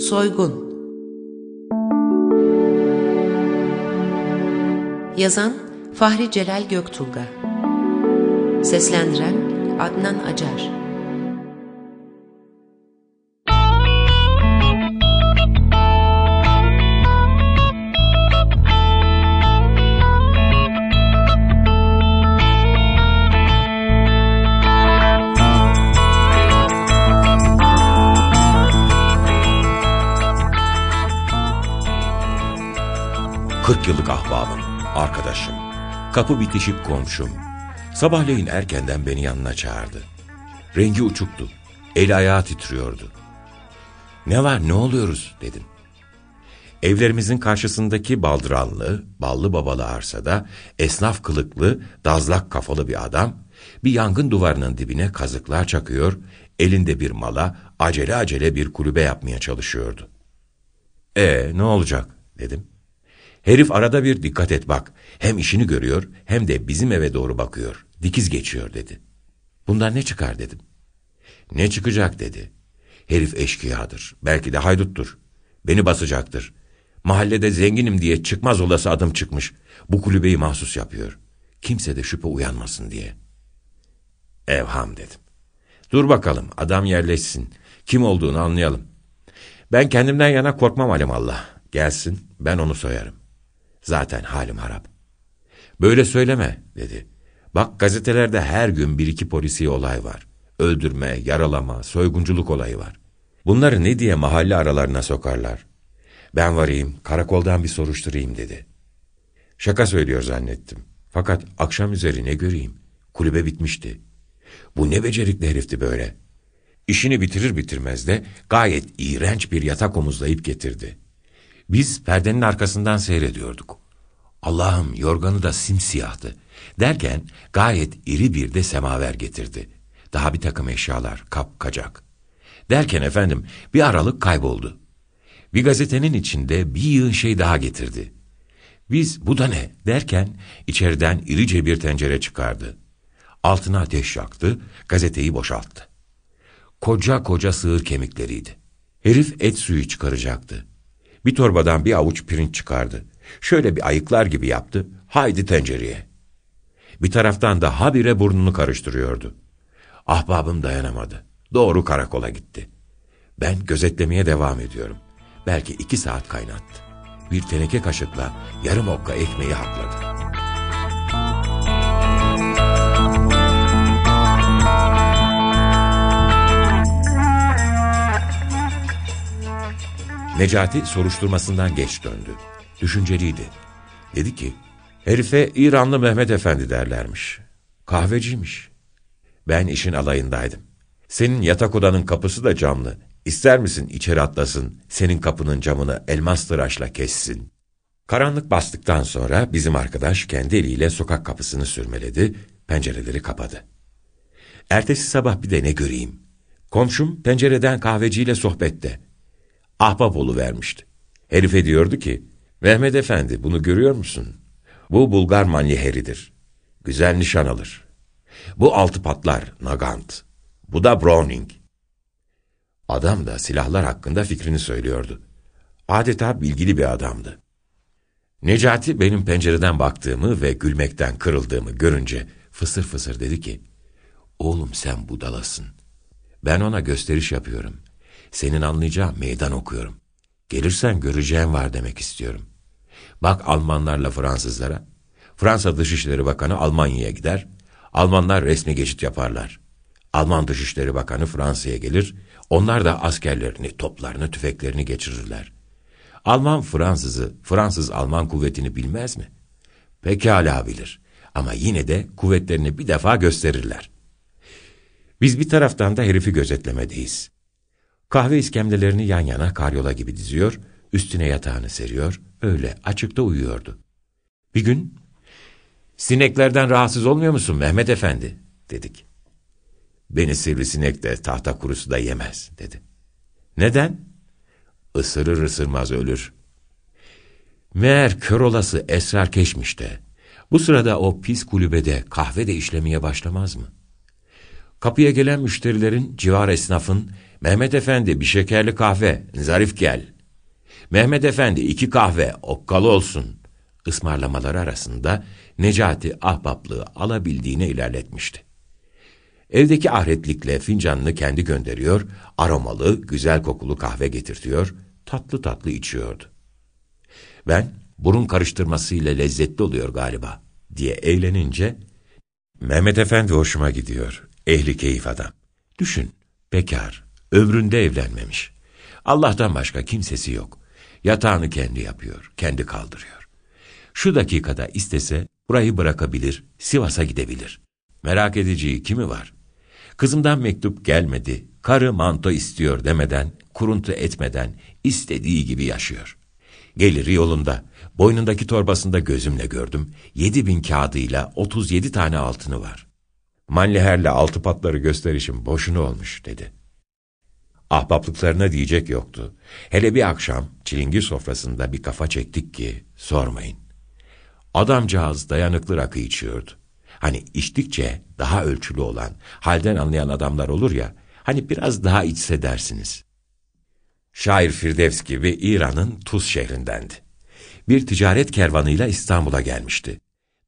Soygun. Yazan Fahri Celal Göktulga. Seslendiren Adnan Acar Kırk yıllık ahbabım, arkadaşım, kapı bitişik komşum. Sabahleyin erkenden beni yanına çağırdı. Rengi uçuktu, el ayağı titriyordu. Ne var ne oluyoruz dedim. Evlerimizin karşısındaki baldıranlı, ballı babalı arsada esnaf kılıklı, dazlak kafalı bir adam bir yangın duvarının dibine kazıklar çakıyor, elinde bir mala acele acele bir kulübe yapmaya çalışıyordu. E ne olacak dedim. Herif arada bir dikkat et bak. Hem işini görüyor hem de bizim eve doğru bakıyor. Dikiz geçiyor dedi. Bundan ne çıkar dedim. Ne çıkacak dedi. Herif eşkıyadır. Belki de hayduttur. Beni basacaktır. Mahallede zenginim diye çıkmaz olası adım çıkmış. Bu kulübeyi mahsus yapıyor. Kimse de şüphe uyanmasın diye. Evham dedim. Dur bakalım adam yerleşsin. Kim olduğunu anlayalım. Ben kendimden yana korkmam alimallah. Gelsin ben onu soyarım. Zaten halim harap. Böyle söyleme dedi. Bak gazetelerde her gün bir iki polisi olay var. Öldürme, yaralama, soygunculuk olayı var. Bunları ne diye mahalle aralarına sokarlar. Ben varayım, karakoldan bir soruşturayım dedi. Şaka söylüyor zannettim. Fakat akşam üzeri ne göreyim? Kulübe bitmişti. Bu ne becerikli herifti böyle. İşini bitirir bitirmez de gayet iğrenç bir yatak omuzlayıp getirdi. Biz perdenin arkasından seyrediyorduk. Allah'ım yorganı da simsiyahtı. Derken gayet iri bir de semaver getirdi. Daha bir takım eşyalar, kap, kacak. Derken efendim bir aralık kayboldu. Bir gazetenin içinde bir yığın şey daha getirdi. Biz bu da ne derken içeriden irice bir tencere çıkardı. Altına ateş yaktı, gazeteyi boşalttı. Koca koca sığır kemikleriydi. Herif et suyu çıkaracaktı. Bir torbadan bir avuç pirinç çıkardı. Şöyle bir ayıklar gibi yaptı. Haydi tencereye. Bir taraftan da habire burnunu karıştırıyordu. Ahbabım dayanamadı. Doğru karakola gitti. Ben gözetlemeye devam ediyorum. Belki iki saat kaynattı. Bir teneke kaşıkla yarım okka ekmeği hakladı. Necati soruşturmasından geç döndü. Düşünceliydi. Dedi ki, herife İranlı Mehmet Efendi derlermiş. Kahveciymiş. Ben işin alayındaydım. Senin yatak odanın kapısı da camlı. İster misin içeri atlasın, senin kapının camını elmas tıraşla kessin. Karanlık bastıktan sonra bizim arkadaş kendi eliyle sokak kapısını sürmeledi, pencereleri kapadı. Ertesi sabah bir de ne göreyim. Komşum pencereden kahveciyle sohbette. Ahbap vermişti. Herife diyordu ki, Mehmet Efendi bunu görüyor musun? Bu Bulgar manyeheridir. Güzel nişan alır. Bu altı patlar, Nagant. Bu da Browning. Adam da silahlar hakkında fikrini söylüyordu. Adeta bilgili bir adamdı. Necati benim pencereden baktığımı ve gülmekten kırıldığımı görünce fısır fısır dedi ki, Oğlum sen budalasın. Ben ona gösteriş yapıyorum. Senin anlayacağın meydan okuyorum. Gelirsen göreceğin var demek istiyorum. Bak Almanlarla Fransızlara. Fransa Dışişleri Bakanı Almanya'ya gider. Almanlar resmi geçit yaparlar. Alman Dışişleri Bakanı Fransa'ya gelir. Onlar da askerlerini, toplarını, tüfeklerini geçirirler. Alman Fransızı, Fransız Alman kuvvetini bilmez mi? Pekala bilir. Ama yine de kuvvetlerini bir defa gösterirler. Biz bir taraftan da herifi gözetlemedeyiz. Kahve iskemlelerini yan yana karyola gibi diziyor, üstüne yatağını seriyor, öyle açıkta uyuyordu. Bir gün, sineklerden rahatsız olmuyor musun Mehmet Efendi, dedik. Beni sivrisinek de tahta kurusu da yemez, dedi. Neden? Isırır ısırmaz ölür. Meğer kör olası esrar keşmiş de, bu sırada o pis kulübede kahve de işlemeye başlamaz mı? Kapıya gelen müşterilerin, civar esnafın, Mehmet Efendi bir şekerli kahve, zarif gel. Mehmet Efendi iki kahve, okkalı olsun. Ismarlamaları arasında Necati ahbaplığı alabildiğine ilerletmişti. Evdeki ahretlikle fincanını kendi gönderiyor, aromalı, güzel kokulu kahve getirtiyor, tatlı tatlı içiyordu. Ben, burun karıştırmasıyla lezzetli oluyor galiba, diye eğlenince, Mehmet Efendi hoşuma gidiyor, ehli keyif adam. Düşün, bekar, ömründe evlenmemiş. Allah'tan başka kimsesi yok. Yatağını kendi yapıyor, kendi kaldırıyor. Şu dakikada istese burayı bırakabilir, Sivas'a gidebilir. Merak edeceği kimi var? Kızımdan mektup gelmedi, karı manto istiyor demeden, kuruntu etmeden istediği gibi yaşıyor. Geliri yolunda, boynundaki torbasında gözümle gördüm, yedi bin kağıdıyla otuz yedi tane altını var. Manliher'le altı patları gösterişim boşuna olmuş dedi. Ahbaplıklarına diyecek yoktu. Hele bir akşam çilingir sofrasında bir kafa çektik ki sormayın. Adamcağız dayanıklı rakı içiyordu. Hani içtikçe daha ölçülü olan, halden anlayan adamlar olur ya, hani biraz daha içse dersiniz. Şair Firdevs gibi İran'ın Tuz şehrindendi. Bir ticaret kervanıyla İstanbul'a gelmişti.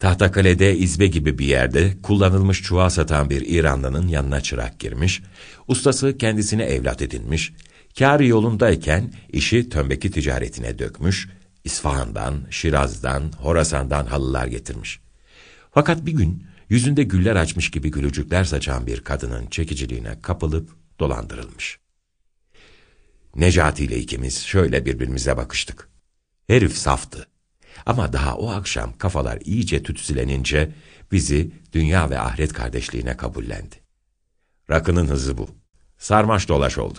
Tahtakale'de izbe gibi bir yerde kullanılmış çuval satan bir İranlının yanına çırak girmiş, ustası kendisine evlat edinmiş, kârı yolundayken işi tömbeki ticaretine dökmüş, İsfahan'dan, Şiraz'dan, Horasan'dan halılar getirmiş. Fakat bir gün yüzünde güller açmış gibi gülücükler saçan bir kadının çekiciliğine kapılıp dolandırılmış. Necati ile ikimiz şöyle birbirimize bakıştık. Herif saftı. Ama daha o akşam kafalar iyice tütsülenince bizi dünya ve ahiret kardeşliğine kabullendi. Rakının hızı bu. Sarmaş dolaş oldu.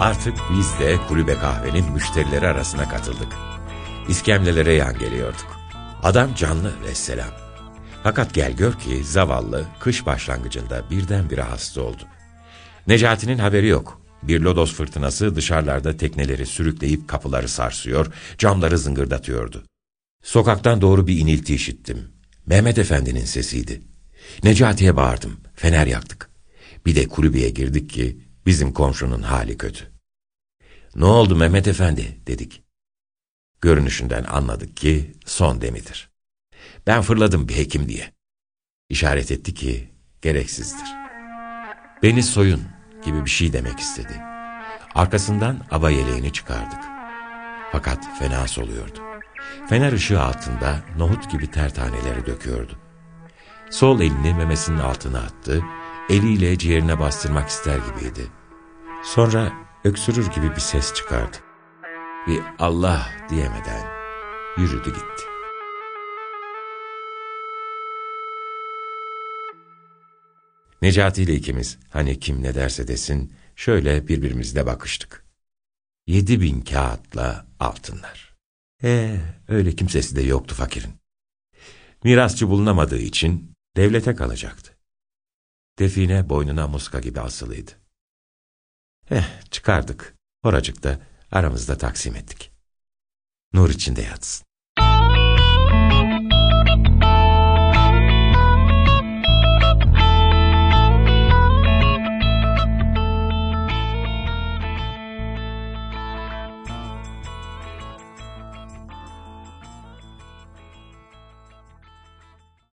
Artık biz de kulübe kahvenin müşterileri arasına katıldık. İskemlelere yan geliyorduk. Adam canlı vesselam. Fakat gel gör ki zavallı kış başlangıcında birdenbire hasta oldu. Necati'nin haberi yok. Bir lodos fırtınası dışarılarda tekneleri sürükleyip kapıları sarsıyor, camları zıngırdatıyordu. Sokaktan doğru bir inilti işittim. Mehmet Efendi'nin sesiydi. Necati'ye bağırdım, fener yaktık. Bir de kulübeye girdik ki bizim komşunun hali kötü. Ne oldu Mehmet Efendi dedik. Görünüşünden anladık ki son demidir. Ben fırladım bir hekim diye. İşaret etti ki gereksizdir. Beni soyun gibi bir şey demek istedi. Arkasından aba yeleğini çıkardık. Fakat fena soluyordu. Fener ışığı altında nohut gibi ter taneleri döküyordu. Sol elini memesinin altına attı, eliyle ciğerine bastırmak ister gibiydi. Sonra öksürür gibi bir ses çıkardı. Bir Allah diyemeden yürüdü gitti. Necati ile ikimiz hani kim ne derse desin şöyle birbirimizle bakıştık. Yedi bin kağıtla altınlar. Ee, öyle kimsesi de yoktu fakirin. Mirasçı bulunamadığı için devlete kalacaktı. Define boynuna muska gibi asılıydı. Eh çıkardık. Oracıkta aramızda taksim ettik. Nur içinde yatsın.